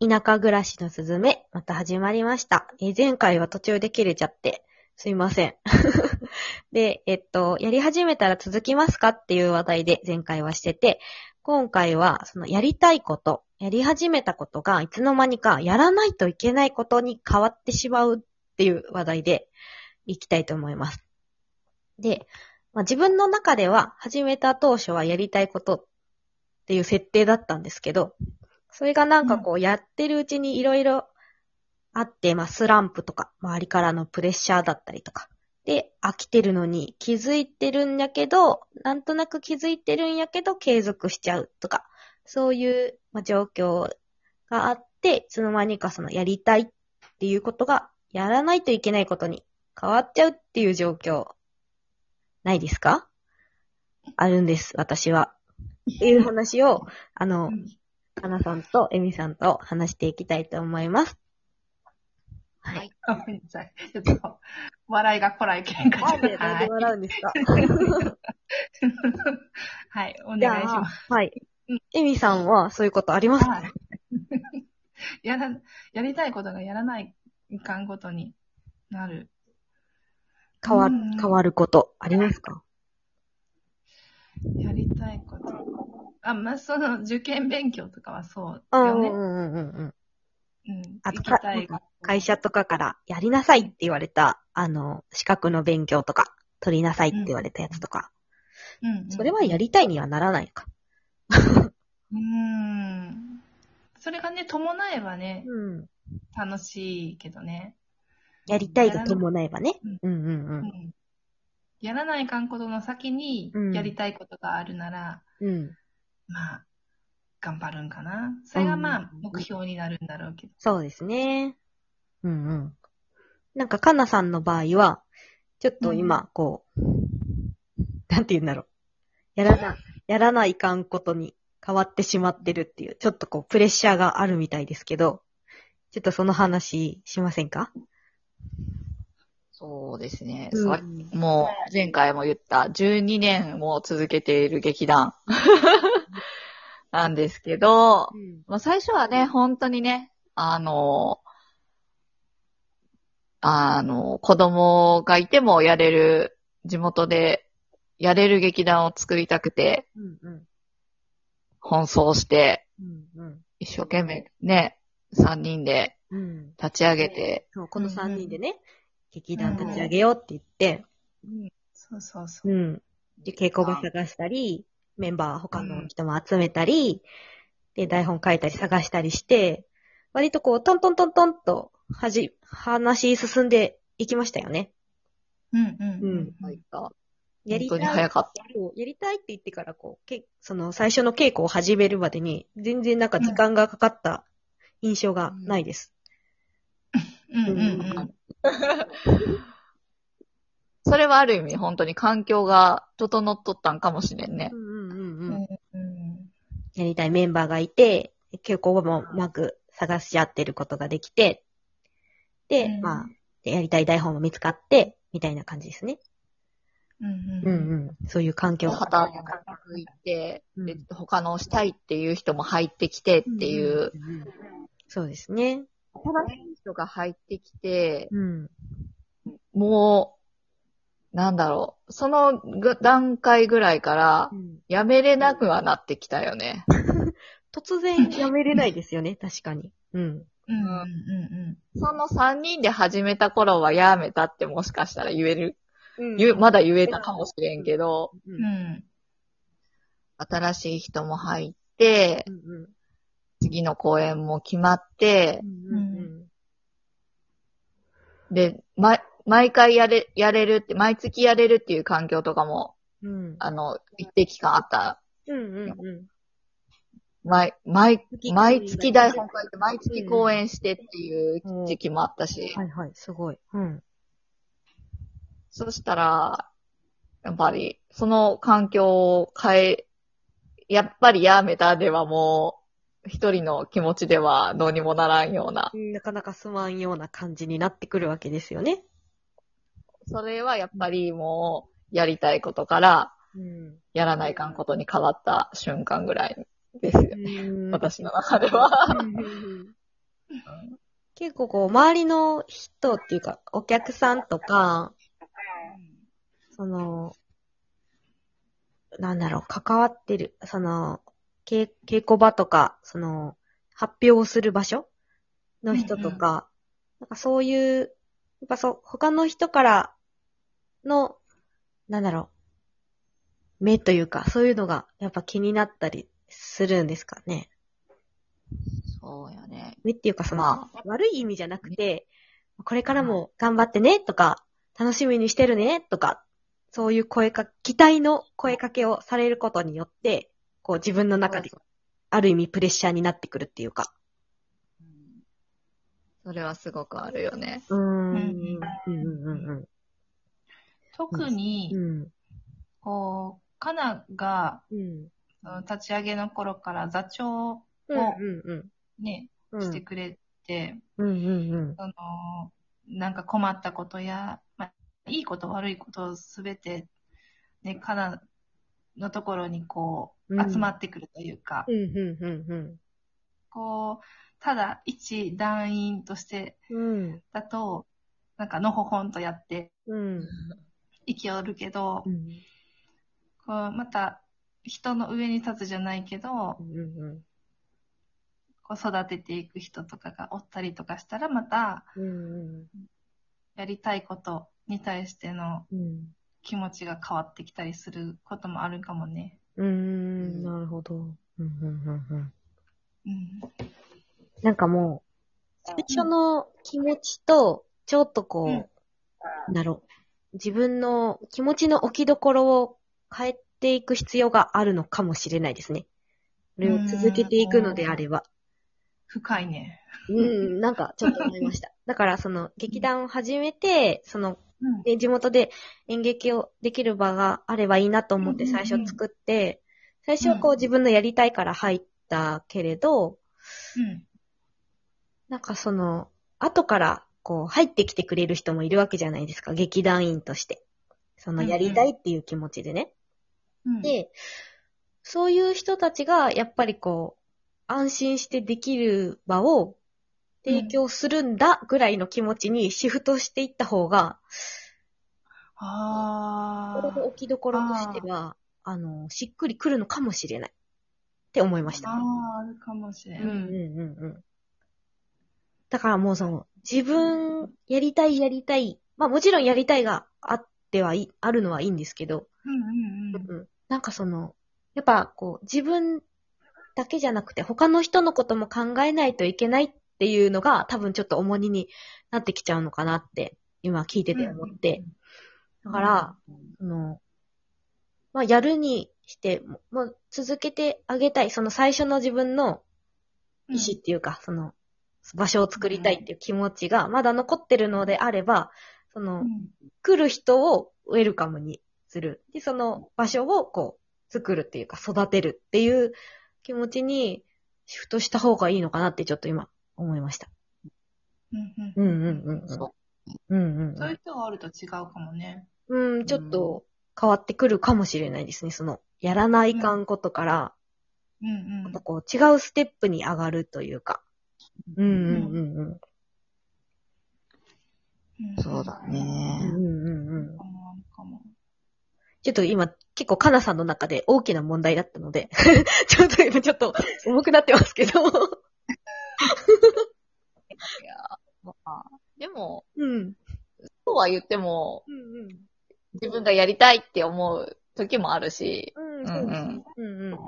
田舎暮らしのすずめ、また始まりました。え前回は途中で切れちゃって、すいません。で、えっと、やり始めたら続きますかっていう話題で前回はしてて、今回は、そのやりたいこと、やり始めたことがいつの間にかやらないといけないことに変わってしまうっていう話題でいきたいと思います。で、まあ、自分の中では始めた当初はやりたいことっていう設定だったんですけど、それがなんかこうやってるうちにいろいろあって、まあスランプとか、周りからのプレッシャーだったりとか。で、飽きてるのに気づいてるんやけど、なんとなく気づいてるんやけど継続しちゃうとか、そういう、まあ、状況があって、いつの間にかそのやりたいっていうことがやらないといけないことに変わっちゃうっていう状況、ないですか？あるんです、私は。っていう話を、あの、かなさんとエミさんと話していきたいと思います。ははい。ごめんなさい。ちょっと、笑いがこらいけんかった。で笑うんですかはい。お願いしまあ、はい。エミさんはそういうことありますす。はい。やら、やりたいことがやらないかんことになる。変わうん、変わることありますか？やりたいこと。あ、まあ、その、受験勉強とかはそううんよね。うんうんうんうん。うん。あとか。会社とかからやりなさいって言われた、あの、資格の勉強とか、取りなさいって言われたやつとか、うんうん。それはやりたいにはならないのか。うーん。それがね、伴えばね、うん。楽しいけどね。やりたいが伴えばねうん。うんうんう。うんん。やらないかんことの先にうん、やりたいことがあるなら、うん。まあ、頑張るんかな。それがまあう、ん目標になるんだろうけど。そうですね。うんうん。なんか、かなさんの場合は、ちょっと今、こう、なんて言うんだろう。やらな、やらないかんことに変わってしまってるっていう、ちょっとこう、プレッシャーがあるみたいですけど、ちょっとその話しませんか？そうですね。うんさもう、前回も言った、12年も続けている劇団なんですけど、うん。まあ、最初はね、本当にね、あの、あの、子供がいてもやれる、地元でやれる劇団を作りたくて、うんうん。奔走して、うんうん。一生懸命ね、3人でうん。立ち上げて、そう、この3人でね、劇団立ち上げようって言って、そうそうそう。うん。で、稽古場探したり、メンバー他の人も集めたり、で、台本書いたり探したりして、割とこう、トントントントンと、はじ、話進んでいきましたよね。うんうんうん。入った。やりたい。本当に早かった。やりたいって言ってから、こう、けその、最初の稽古を始めるまでに、全然なんか時間がかかった印象がないです。うんうんうん。それはある意味本当に環境が整っとったんかもしれんねう。んうんうんうん。うんやりたいメンバーがいて、稽古場もうまく探し合ってることができて、で、うんまあ、でやりたい台本も見つかって、みたいな感じですね。うんうんうん。うん。そういう環境が。働いて、うんで他のしたいっていう人も入ってきてっていう、んんんそうですね。新しい人が入ってきて、うん。もう、なんだろう、そのぐ段階ぐらいから、やめれなくはなってきたよね。突然やめれないですよね、確かに。うん。うんうんうんその3人で始めた頃はやめたってもしかしたら言える、うんまだ言えたかもしれんけど、ううんん。うん。新しい人も入って、うん次の公演も決まってう、んうんで、ま、毎回やれ、やれるって、毎月やれるっていう環境とかも、うん。あの、一定期間あった。うんうんうん。毎、毎月、毎月台本書いて、毎月公演してっていう時期もあったし、はいはい、すごい。うん。そしたら、やっぱり、その環境を変え、やっぱりやめたではもう、一人の気持ちではどうにもならんような。なかなかすまんような感じになってくるわけですよね。それはやっぱりもう、やりたいことから、うん。やらないかんことに変わった瞬間ぐらいですよ。うん。私の中では。結構こう、周りの人っていうか、お客さん。とか、その、なん。だろう、関わってる、その、稽稽古場とか、その、発表をする場所の人とか、なん。かそういう、やっぱそう、他の人からの、なんだろう、目というか、そういうのがやっぱ気になったりするんですかね。そうよね。目っていうか、その、ま悪い意味じゃなくて、これからも頑張ってねとか、楽しみにしてるねとか、そういう声か、期待の声かけをされることによって、こう自分の中で、ある意味プレッシャーになってくるっていうか。うんそれはすごくあるよね。うーん。うんうんうんうん特にう、ん。こう、カナが、うん。立ち上げの頃から座長をうんうんね、うん。してくれて、うんうんうん。その、なんか困ったことや、まあ、いいこと悪いことをすべて、ね、カナのところにこうんう、集まってくるというか、うんうんうんこう、ただ一団員としてうん。だと、なんかのほほんとやってうん。生きよるけど、うん。こう、また人の上に立つじゃないけどう、んうんこう育てていく人とかがおったりとかしたら、またうん。やりたいことに対してのうん。気持ちが変わってきたりすることもあるかもね。うーん、なるほど。うんうんうんうん。うん。なんかもう、最初の気持ちと、ちょっとこう、うんなろう、自分の気持ちの置きどころを変えていく必要があるのかもしれないですね。これを続けていくのであれば。深いね。うん、なんかちょっと思いました。だからその劇団を始めて、その、うん。ね地元で演劇をできる場があればいいなと思って最初作って、最初はこう自分のやりたいから入ったけれど、うん。なんかその、後からこう入ってきてくれる人もいるわけじゃないですか、劇団員として。そのやりたいっていう気持ちでね。うん。で、そういう人たちがやっぱりこう、安心してできる場を提供するんだぐらいの気持ちにシフトしていった方が、あこれの置きどころとしては、あの、しっくりくるのかもしれない。って思いましあ。た。ああ、あるかもしれん。うんうんうんうん。だからもうその、自分、やりたいやりたい。まあもちろんやりたいがあってはいい、あるのはいいんですけど、うんうんうん。うんなんかその、やっぱこう、自分だけじゃなくて他の人のことも考えないといけないっていうのが多分ちょっと重荷になってきちゃうのかなって、今聞いてて思って。だから、その、まあ、やるにして、ももう続けてあげたい。その最初の自分の意思っていうか、その、場所を作りたいっていう気持ちがまだ残ってるのであれば、そのう、ん来る人をウェルカムにする。で、その場所をこう、作るっていうか、育てるっていう気持ちにシフトした方がいいのかなってちょっと今思いました。うんうんうんうんうんううんうんそういう人があると違うかもね。うん。うん、ちょっと変わってくるかもしれないですね。その、やらないかんことから、うんうん。こう違うステップに上がるというか。うんうんうんうん。うんそうだうんね。うんうんうん。ちょっと今、結構カナさんの中で大きな問題だったので、ちょっと今ちょっと重くなってますけど。いや、まあ、でも、うん。そうは言っても、うんうん。自分がやりたいって思う時もあるし、うん、うんそうですね。うんうん。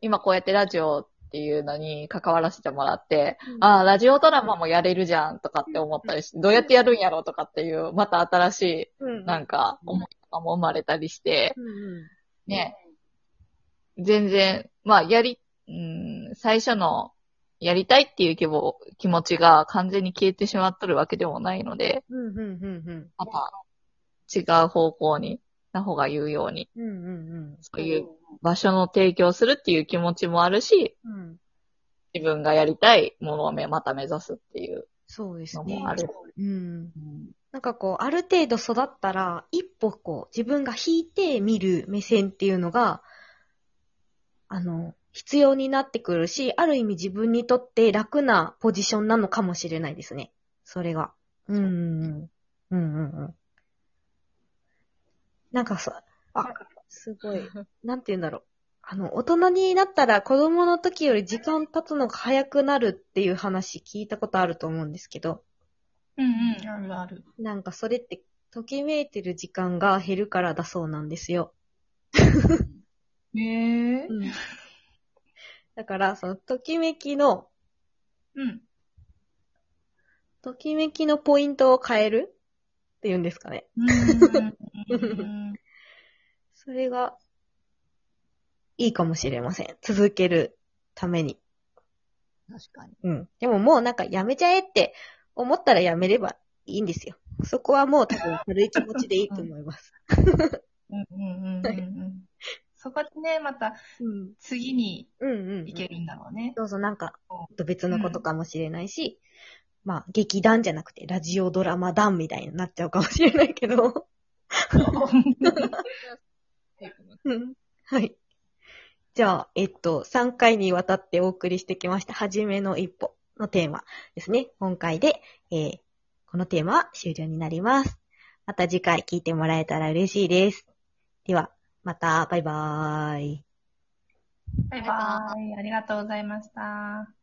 今こうやってラジオっていうのに関わらせてもらって、うんああ、ラジオドラマもやれるじゃんとかって思ったりして、どうやってやるんやろうとかっていう、また新しい、うん。なんか、思いとかも生まれたりして。ね、全然、まあ、やり、うん、最初の、やりたいっていう気も気持ちが完全に消えてしまっとるわけでもないので、また違う方向に、な方が言うように、そういう場所の提供するっていう気持ちもあるし、うん。うん。自分がやりたいものをめまた目指すっていうそうですねのも。ある。うん。なんかこう、ある程度育ったら、一歩こう、自分が引いて見る目線っていうのが、あの、必要になってくるし、ある意味自分にとって楽なポジションなのかもしれないですね。それが。うんうんうん。うんうんうん。なんかさ、あすごい、なんて言うんだろう。あの、大人になったら子供の時より時間経つのが早くなるっていう話聞いたことあると思うんですけど、うんうん、あるある。なんかそれって、ときめいてる時間が減るからだそうなんですよ。へえ。だから、その、ときめきの、うん。ときめきのポイントを変えるっていうんですかね。うん。それが、いいかもしれません。続けるために。確かに。うん。でももうなんかやめちゃえって思ったらやめればいいんですよ。そこはもう多分軽い気持ちでいいと思います。うんうんうんうん。そこでね、またうん。次にうんうん、うん。行けるんだろうね。そうそう、なんか、別のことかもしれないし、まあ、劇団じゃなくて、ラジオドラマ団みたいになっちゃうかもしれないけど。うんはい。じゃあ、えっと、3回にわたってお送りしてきました、はじめの一歩のテーマですね。今回で、えーこのテーマは終了になります。また次回聞いてもらえたら嬉しいです。では、また、バイバーイ。バイバーイ。ありがとうございました。